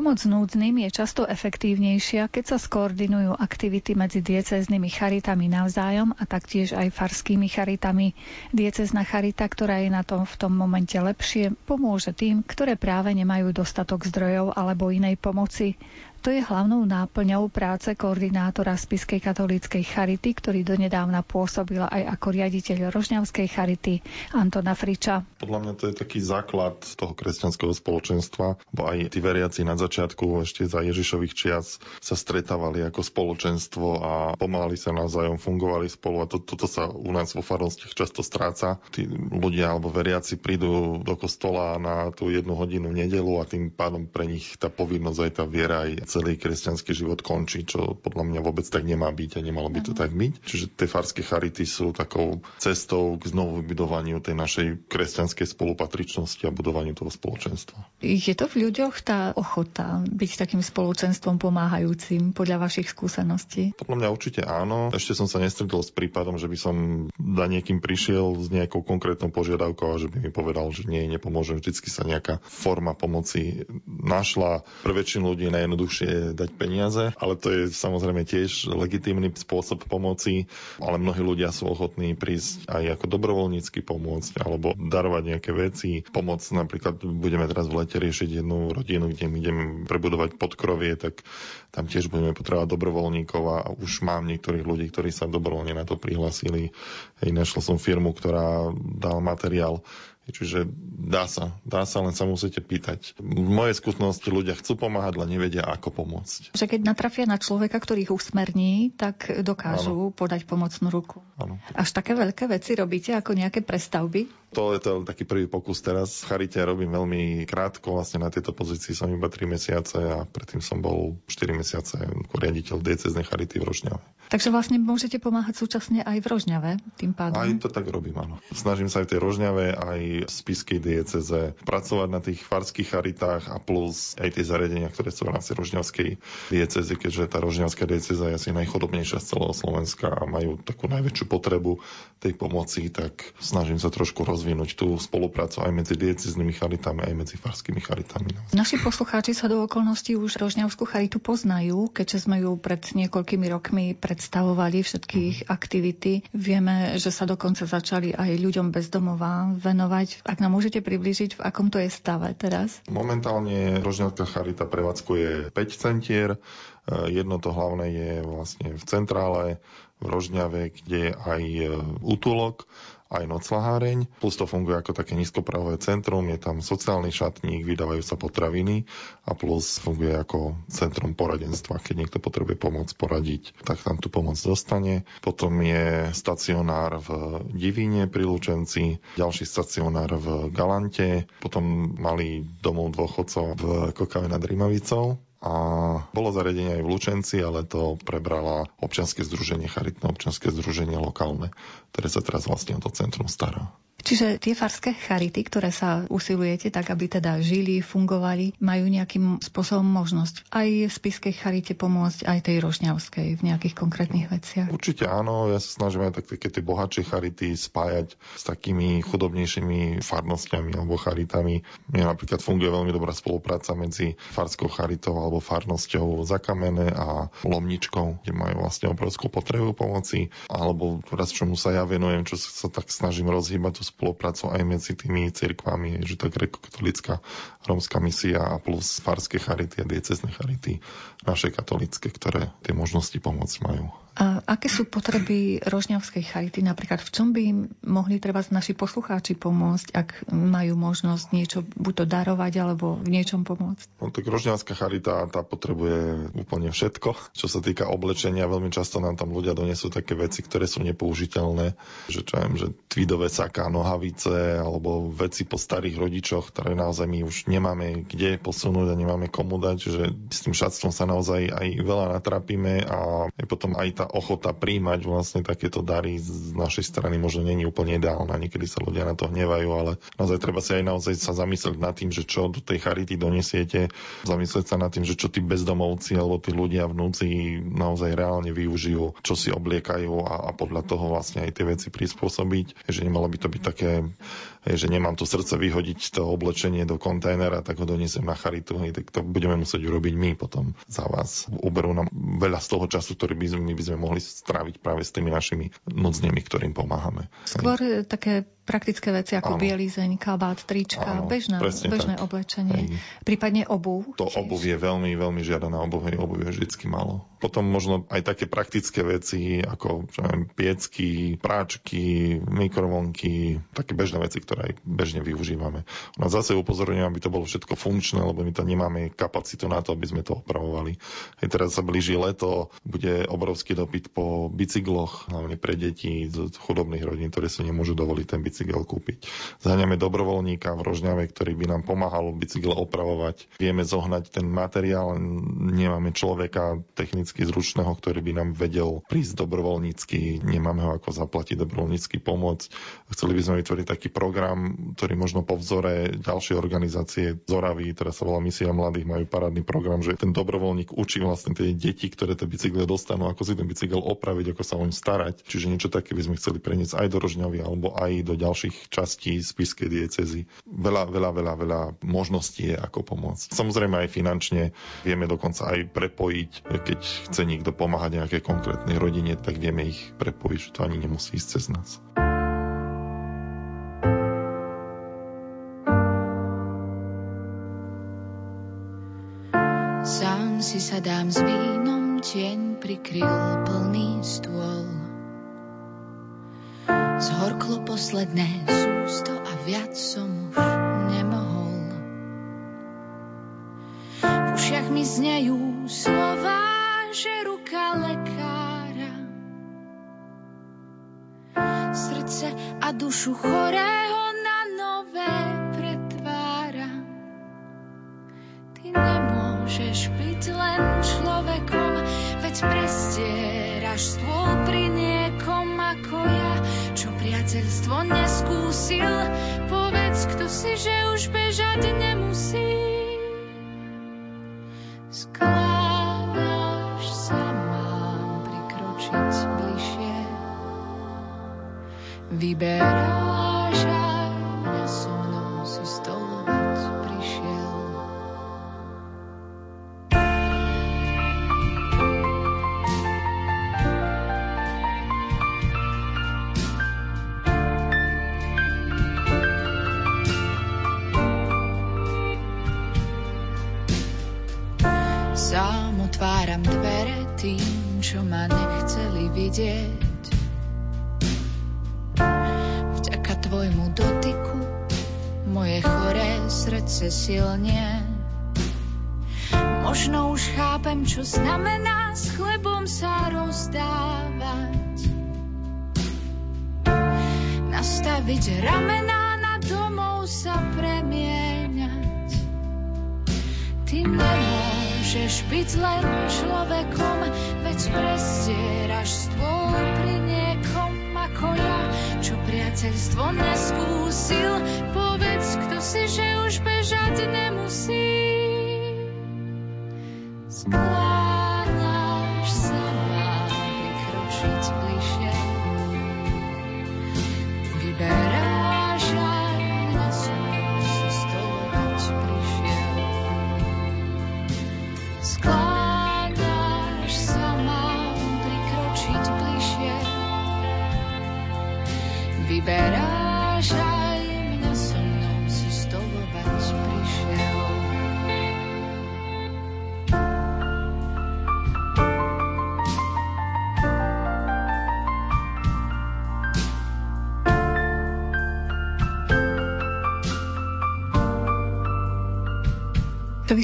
Pomoc núdznym je často efektívnejšia, keď sa skoordinujú aktivity medzi diecéznymi charitami navzájom a taktiež aj farskými charitami. Diecezna charita, ktorá je na tom v tom momente lepšie, pomôže tým, ktoré práve nemajú dostatok zdrojov alebo inej pomoci. To je hlavnou náplňou práce koordinátora Spiskej katolíckej charity, ktorý donedávna pôsobil aj ako riaditeľ Rožňavskej charity Antona Friča. Podľa mňa to je taký základ toho kresťanského spoločenstva, bo aj tí veriaci na začiatku ešte za Ježišových čias sa stretávali ako spoločenstvo a pomáhali sa navzájom, fungovali spolu a to, toto sa u nás vo farnostiach často stráca. Tí ľudia alebo veriaci prídu do kostola na tú jednu hodinu nedelu a tým pádom pre nich tá povinnosť aj tá viera aj celý kresťanský život končí, čo podľa mňa vôbec tak nemá byť a nemalo by to tak byť. Čiže tie farské charity sú takou cestou k znovu vybudovaniu tej našej kresťanskej spolupatričnosti a budovaniu toho spoločenstva. Je to v ľuďoch tá ochota byť takým spoločenstvom pomáhajúcim podľa vašich skúseností? Podľa mňa určite áno. Ešte som sa nestretol s prípadom, že by som za niekým prišiel s nejakou konkrétnou požiadavkou a že by mi povedal, že nie, nepomôžem. Vždycky sa nejaká forma pomoci našla. Pre väčšinu ľudí je najjednoduchšie jednoduchšie dať peniaze, ale to je samozrejme tiež legitímny spôsob pomoci, ale mnohí ľudia sú ochotní prísť aj ako dobrovoľnícky pomôcť alebo darovať nejaké veci. Pomoc napríklad budeme teraz v lete riešiť jednu rodinu, kde my ideme prebudovať podkrovie, tak tam tiež budeme potrebovať dobrovoľníkov a už mám niektorých ľudí, ktorí sa dobrovoľne na to prihlasili. Hej, našla som firmu, ktorá dal materiál Čiže dá sa, dá sa, len sa musíte pýtať. V mojej skúsenosti ľudia chcú pomáhať, len nevedia, ako pomôcť. Že keď natrafia na človeka, ktorý ich usmerní, tak dokážu ano. podať pomocnú ruku. Ano. Až také veľké veci robíte, ako nejaké prestavby? To je to taký prvý pokus teraz. V Charite robím veľmi krátko, vlastne na tejto pozícii som iba 3 mesiace a predtým som bol 4 mesiace ako riaditeľ dieceznej Charity v Rožňave. Takže vlastne môžete pomáhať súčasne aj v Rožňave tým pádom? Aj to tak robím, áno. Snažím sa aj v tej Rožňave, aj v spiskej dieceze pracovať na tých farských charitách a plus aj tie zariadenia, ktoré sú v rámci Rožňavskej diecezy, keďže tá Rožňavská dieceza je asi najchodobnejšia z celého Slovenska a majú takú najväčšiu potrebu tej pomoci, tak snažím sa trošku roz rozvinúť tú spoluprácu aj medzi dieceznými charitami, aj medzi farskými charitami. Naši poslucháči sa do okolností už Rožňavskú charitu poznajú, keďže sme ju pred niekoľkými rokmi predstavovali všetkých aktivity. Vieme, že sa dokonca začali aj ľuďom bez domova venovať. Ak nám môžete približiť, v akom to je stave teraz? Momentálne Rožňavská charita prevádzkuje 5 centier. Jedno to hlavné je vlastne v centrále v Rožňave, kde je aj útulok aj noclaháreň, plus to funguje ako také nízkopravové centrum, je tam sociálny šatník, vydávajú sa potraviny a plus funguje ako centrum poradenstva. Keď niekto potrebuje pomoc poradiť, tak tam tú pomoc dostane. Potom je stacionár v Divíne pri Lučenci, ďalší stacionár v Galante, potom mali domov dôchodcov v Kokave nad Rimavicou a bolo zariadenie aj v Lučenci, ale to prebrala občianske združenie, charitné občianske združenie lokálne, ktoré sa teraz vlastne o to centrum stará. Čiže tie farské charity, ktoré sa usilujete tak, aby teda žili, fungovali, majú nejakým spôsobom možnosť aj v spiskej charite pomôcť, aj tej rožňavskej v nejakých konkrétnych veciach? Určite áno, ja sa snažím aj také tie bohatšie charity spájať s takými chudobnejšími farnostiami alebo charitami. Mne napríklad funguje veľmi dobrá spolupráca medzi farskou charitou alebo farnosťou Zakamene a Lomničkou, kde majú vlastne obrovskú potrebu pomoci, alebo raz čomu sa ja venujem, čo sa tak snažím rozhýbať tú spoluprácu aj medzi tými cirkvami, že to grekokatolická rómska misia a plus farské charity a diecezne charity naše katolické, ktoré tie možnosti pomôcť majú. A aké sú potreby Rožňavskej charity? Napríklad v čom by im mohli treba naši poslucháči pomôcť, ak majú možnosť niečo buď to darovať, alebo v niečom pomôcť? No tak Rožňavská charita tá potrebuje úplne všetko. Čo sa týka oblečenia, veľmi často nám tam ľudia donesú také veci, ktoré sú nepoužiteľné. Že čo viem, že tweedové saká, nohavice alebo veci po starých rodičoch, ktoré naozaj my už nemáme kde posunúť a nemáme komu dať. Že s tým šatstvom sa naozaj aj veľa natrapíme a je potom aj tá ochota príjmať vlastne takéto dary z našej strany možno není úplne ideálna. Niekedy sa ľudia na to hnevajú, ale naozaj treba si aj naozaj sa zamyslieť nad tým, že čo do tej charity donesiete, zamyslieť sa nad tým, že čo tí bezdomovci alebo tí ľudia v núci naozaj reálne využijú, čo si obliekajú a, a podľa toho vlastne aj tie veci prispôsobiť. Že nemalo by to byť také že nemám to srdce vyhodiť to oblečenie do kontajnera, tak ho donesem na charitu, hej, tak to budeme musieť urobiť my potom za vás. Uberú nám veľa z toho času, ktorý by sme, my by sme mohli stráviť práve s tými našimi núdznymi, ktorým pomáhame. Skôr hej. také praktické veci ako Áno. bielizeň, kabát, trička, bežné, presne bežné tak. oblečenie. Hej. Prípadne obuv. To tiež. obuv je veľmi, veľmi žiadaná obuv, hej, obuv je vždycky málo. Potom možno aj také praktické veci, ako čo neviem, piecky, práčky, mikrovlnky, také bežné veci, ktoré aj bežne využívame. No a zase upozorňujem, aby to bolo všetko funkčné, lebo my to nemáme kapacitu na to, aby sme to opravovali. Hej, teraz sa blíži leto, bude obrovský dopyt po bicykloch, hlavne pre deti z chudobných rodín, ktoré si nemôžu dovoliť ten bicykel kúpiť. Zaháňame dobrovoľníka v Rožňave, ktorý by nám pomáhal bicykel opravovať. Vieme zohnať ten materiál, nemáme človeka technicky zručného, ktorý by nám vedel prísť dobrovoľnícky. Nemáme ho ako zaplatiť dobrovoľnícky pomôcť. Chceli by sme vytvoriť taký program, ktorý možno po vzore ďalšej organizácie Zoravy, teraz sa volá Misia mladých, majú parádny program, že ten dobrovoľník učí vlastne tie deti, ktoré tie bicykle dostanú, ako si ten bicykel opraviť, ako sa oň starať. Čiže niečo také by sme chceli preniesť aj do Rožňavy alebo aj do ďalších častí spiskej diecezy. Veľa, veľa, veľa, veľa možností je, ako pomôcť. Samozrejme aj finančne vieme dokonca aj prepojiť, keď chce niekto pomáhať nejakej konkrétnej rodine, tak vieme ich prepojiť, že to ani nemusí ísť cez nás. Si sadám s vínom, tieň prikryl plný stôl. Zhorklo posledné sústo a viac som už nemohol. V ušiach mi znejú slova, že ruka lekára srdce a dušu chorého byť len človekom, veď prestieraš stôl pri niekom ako ja, čo priateľstvo neskúsil. Povedz, kto si, že už bežať nemusí. Srdce silnie. Možno už chápem, čo znamená s chlebom sa rozdávať. Nastaviť ramená na domov sa premieňať. Ty nemôžeš byť len človekom, veď prestieraš stôl pri niekom ako ja, priateľstvo neskúsil. Povedz, kto si, že už bežať nemusí. Skláňaš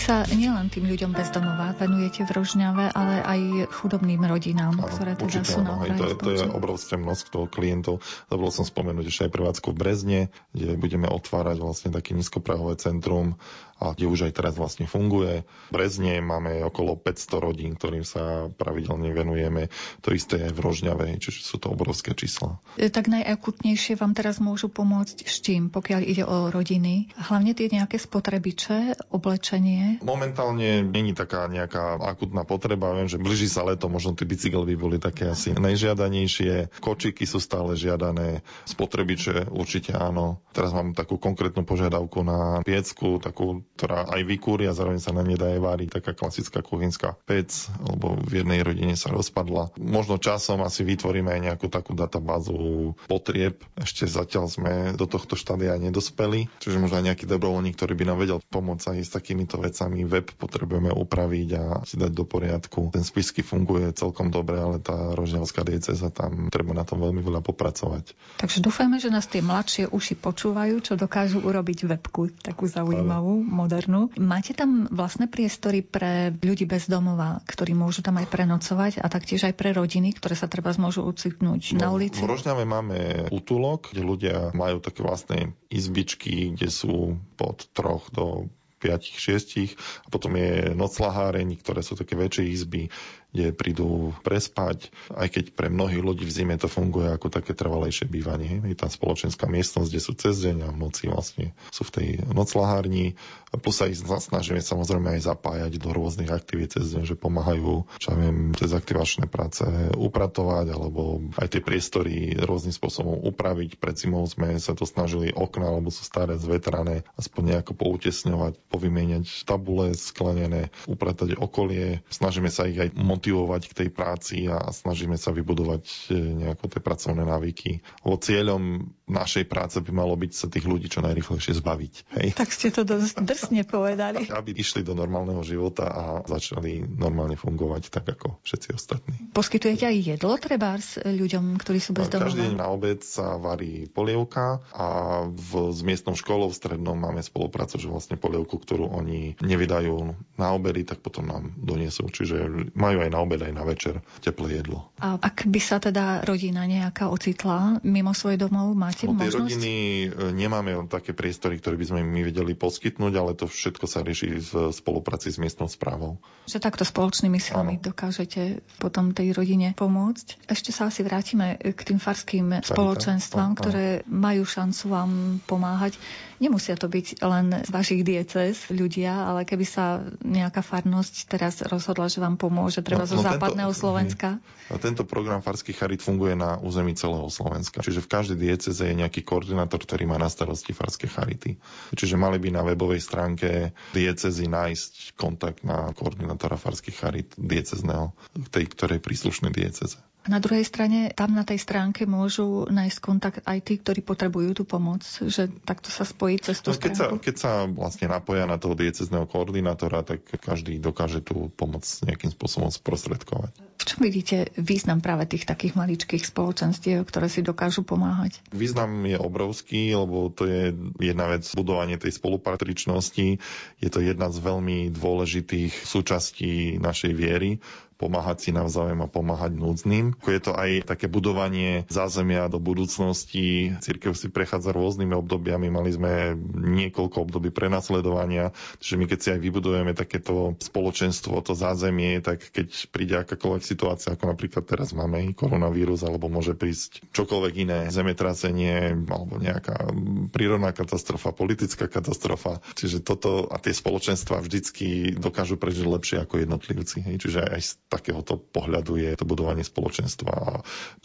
sa nielen tým ľuďom bez domova venujete v Rožňave, ale aj chudobným rodinám, Áno, ktoré teda určite sú na to, je, to je obrovské množstvo klientov. Zabudol som spomenúť ešte aj prevádzku v Brezne, kde budeme otvárať vlastne také nízkoprahové centrum a kde už aj teraz vlastne funguje. V Brezne máme okolo 500 rodín, ktorým sa pravidelne venujeme. To isté aj v Rožňave, čiže sú to obrovské čísla. E, tak najakutnejšie vám teraz môžu pomôcť s čím, pokiaľ ide o rodiny? Hlavne tie nejaké spotrebiče, oblečenie? Momentálne není taká nejaká akutná potreba. Viem, že blíži sa leto, možno tie bicykel by boli také asi najžiadanejšie. Kočiky sú stále žiadané, spotrebiče určite áno. Teraz mám takú konkrétnu požiadavku na piecku, takú, ktorá aj vykúri a zároveň sa na nej dá aj váriť, taká klasická kuchynská pec, lebo v jednej rodine sa rozpadla. Možno časom asi vytvoríme aj nejakú takú databázu potrieb. Ešte zatiaľ sme do tohto štádia nedospeli, čiže možno aj nejaký dobrovoľník, ktorý by nám vedel pomôcť aj s takýmito vecami. Web potrebujeme upraviť a si dať do poriadku. Ten spisky funguje celkom dobre, ale tá rožňavská dieceza tam treba na tom veľmi veľa popracovať. Takže dúfame, že nás tie mladšie uši počúvajú, čo dokážu urobiť webku, takú zaujímavú, modernú. Máte tam vlastné priestory pre ľudí bez domova, ktorí môžu tam aj prenocovať a taktiež aj pre rodiny, ktoré sa treba môžu ucitnúť no, na ulici? V Rožňave máme útulok, kde ľudia majú také vlastné izbičky, kde sú pod troch do 5, 6 a potom je noclaháreň, ktoré sú také väčšie izby, kde prídu prespať, aj keď pre mnohých ľudí v zime to funguje ako také trvalejšie bývanie. Je tam spoločenská miestnosť, kde sú cez deň a v noci vlastne sú v tej noclahárni. Plus sa ich snažíme samozrejme aj zapájať do rôznych aktivít cez deň, že pomáhajú, čo ja viem, cez aktivačné práce upratovať, alebo aj tie priestory rôznym spôsobom upraviť. Pred zimou sme sa to snažili okna, alebo sú staré, zvetrané, aspoň nejako poutesňovať, povymieňať tabule sklenené, upratať okolie. Snažíme sa ich aj motivovať k tej práci a snažíme sa vybudovať e, nejaké tie pracovné návyky. Lebo cieľom našej práce by malo byť sa tých ľudí čo najrychlejšie zbaviť. Hej? Tak ste to dosť <laughs> drsne povedali. Aby išli do normálneho života a začali normálne fungovať tak ako všetci ostatní. Poskytujete aj jedlo treba s ľuďom, ktorí sú bez domova? Každý deň na obed sa varí polievka a v, s miestnou školou v strednom máme spoluprácu, že vlastne polievku, ktorú oni nevydajú na obedy, tak potom nám doniesú. Čiže majú aj na obed, aj na večer teplé jedlo. A ak by sa teda rodina nejaká ocitla mimo svoj domov, máte no, možnosť? rodiny e, nemáme také priestory, ktoré by sme my vedeli poskytnúť, ale to všetko sa rieši v spolupráci s miestnou správou. Že takto spoločnými silami ano. dokážete potom tej rodine pomôcť. Ešte sa asi vrátime k tým farským Charita. spoločenstvám, ano. ktoré majú šancu vám pomáhať. Nemusia to byť len z vašich dieces ľudia, ale keby sa nejaká farnosť teraz rozhodla, že vám pomôže, treba no, zo no západného tento, Slovenska. A tento program Farský charit funguje na území celého Slovenska. Čiže v každej dieceze je nejaký koordinátor, ktorý má na starosti Farské charity. Čiže mali by na webovej stránke diecezy nájsť kontakt na koordinátora Farských charit diecezného, tej ktorej príslušnej dieceze. Na druhej strane, tam na tej stránke môžu nájsť kontakt aj tí, ktorí potrebujú tú pomoc, že takto sa spojí cez tú no, keď, sa, keď sa vlastne napoja na toho diecezného koordinátora, tak každý dokáže tú pomoc nejakým spôsobom sprostredkovať. V čom vidíte význam práve tých takých maličkých spoločenstiev, ktoré si dokážu pomáhať? Význam je obrovský, lebo to je jedna vec budovanie tej spolupatričnosti. Je to jedna z veľmi dôležitých súčastí našej viery pomáhať si navzájom a pomáhať núdznym. Je to aj také budovanie zázemia do budúcnosti. Cirkev si prechádza rôznymi obdobiami. Mali sme niekoľko období prenasledovania, čiže my keď si aj vybudujeme takéto spoločenstvo, to zázemie, tak keď príde akákoľvek situácia, ako napríklad teraz máme koronavírus, alebo môže prísť čokoľvek iné, zemetrasenie, alebo nejaká prírodná katastrofa, politická katastrofa. Čiže toto a tie spoločenstva vždycky dokážu prežiť lepšie ako jednotlivci. Hej. Čiže aj takéhoto pohľadu je to budovanie spoločenstva a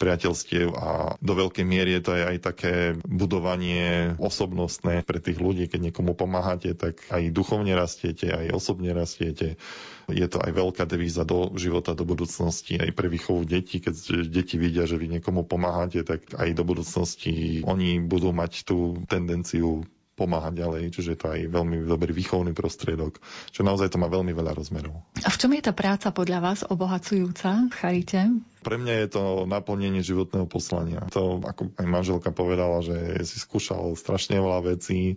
priateľstiev a do veľkej miery je to aj, aj také budovanie osobnostné pre tých ľudí. Keď niekomu pomáhate, tak aj duchovne rastiete, aj osobne rastiete. Je to aj veľká devíza do života, do budúcnosti, aj pre výchovu detí. Keď deti vidia, že vy niekomu pomáhate, tak aj do budúcnosti oni budú mať tú tendenciu pomáhať ďalej, čiže je to aj veľmi dobrý výchovný prostriedok, čo naozaj to má veľmi veľa rozmerov. A v čom je tá práca podľa vás obohacujúca v Charite? Pre mňa je to naplnenie životného poslania. To, ako aj manželka povedala, že si skúšal strašne veľa vecí,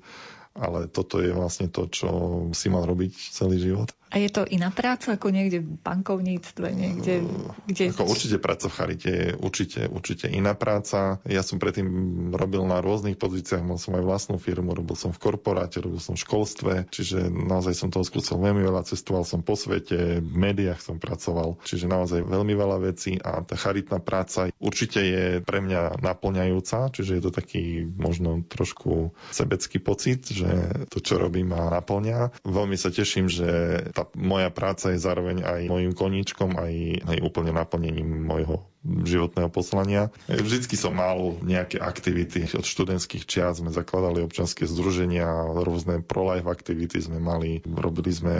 ale toto je vlastne to, čo si mal robiť celý život. A je to iná práca ako niekde v bankovníctve, niekde, kde... Ako určite práca v charite je určite, určite iná práca. Ja som predtým robil na rôznych pozíciách, mal som aj vlastnú firmu, robil som v korporáte, robil som v školstve, čiže naozaj som toho skúsil veľmi veľa, cestoval som po svete, v médiách som pracoval, čiže naozaj veľmi veľa vecí a tá charitná práca určite je pre mňa naplňajúca, čiže je to taký možno trošku sebecký pocit, že to, čo robím, ma naplňa. Veľmi sa teším, že tá moja práca je zároveň aj mojim koníčkom, aj, aj úplne naplnením môjho životného poslania. Vždycky som mal nejaké aktivity. Od študentských čias sme zakladali občanské združenia, rôzne pro-life aktivity sme mali. Robili sme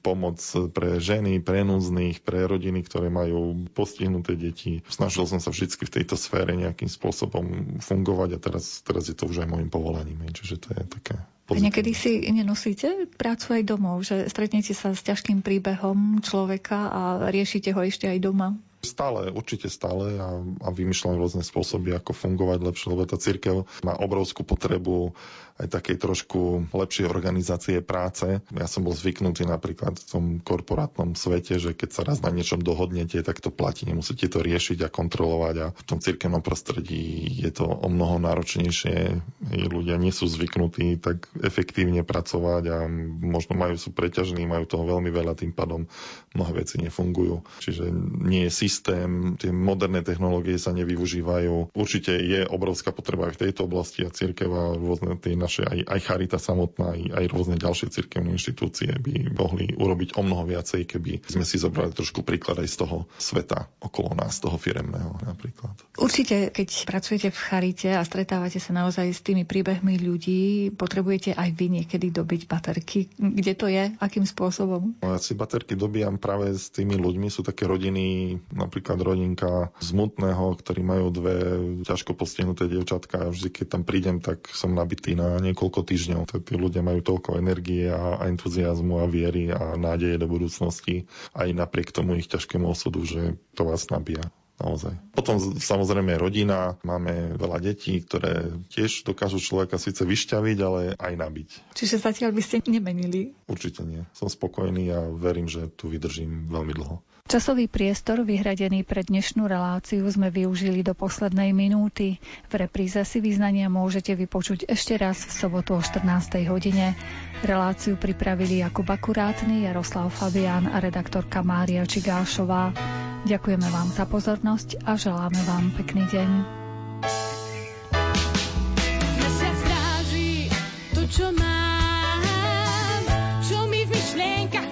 pomoc pre ženy, pre núznych, pre rodiny, ktoré majú postihnuté deti. Snažil som sa vždycky v tejto sfére nejakým spôsobom fungovať a teraz, teraz je to už aj môjim povolaním. Čiže to je také a niekedy si nenosíte prácu aj domov, že stretnete sa s ťažkým príbehom človeka a riešite ho ešte aj doma? Stále, určite stále a, a vymýšľam rôzne spôsoby, ako fungovať lepšie, lebo tá církev má obrovskú potrebu aj takej trošku lepšej organizácie práce. Ja som bol zvyknutý napríklad v tom korporátnom svete, že keď sa raz na niečom dohodnete, tak to platí, nemusíte to riešiť a kontrolovať a v tom cirkevnom prostredí je to o mnoho náročnejšie. Ľudia nie sú zvyknutí tak efektívne pracovať a možno majú sú preťažní, majú toho veľmi veľa, tým pádom mnohé veci nefungujú. Čiže nie je systém, tie moderné technológie sa nevyužívajú. Určite je obrovská potreba aj v tejto oblasti a církev a rôzne tie naše, aj, aj charita samotná, aj, aj rôzne ďalšie cirkevné inštitúcie by mohli urobiť o mnoho viacej, keby sme si zobrali trošku príklad aj z toho sveta okolo nás, toho firemného napríklad. Určite, keď pracujete v charite a stretávate sa naozaj s tými príbehmi ľudí, potrebujete aj vy niekedy dobiť baterky. Kde to je? Akým spôsobom? No, ja si baterky dobíjam práve s tými ľuďmi. Sú také rodiny, napríklad rodinka z Mutného, ktorí majú dve ťažko postihnuté dievčatka a vždy, keď tam prídem, tak som nabitý na niekoľko týždňov. Tí ľudia majú toľko energie a, a entuziasmu a viery a nádeje do budúcnosti aj napriek tomu ich ťažkému osudu, že to vás nabíja naozaj. Potom samozrejme rodina, máme veľa detí, ktoré tiež dokážu človeka síce vyšťaviť, ale aj nabiť. Čiže zatiaľ by ste nemenili? Určite nie. Som spokojný a verím, že tu vydržím veľmi dlho. Časový priestor vyhradený pre dnešnú reláciu sme využili do poslednej minúty. V repríze si vyznania môžete vypočuť ešte raz v sobotu o 14. hodine. Reláciu pripravili Jakub Akurátny, Jaroslav Fabián a redaktorka Mária Čigášová. Ďakujeme vám za pozornosť a želáme vám pekný deň. Mesiac to, čo mám, čo mi v myšlienkach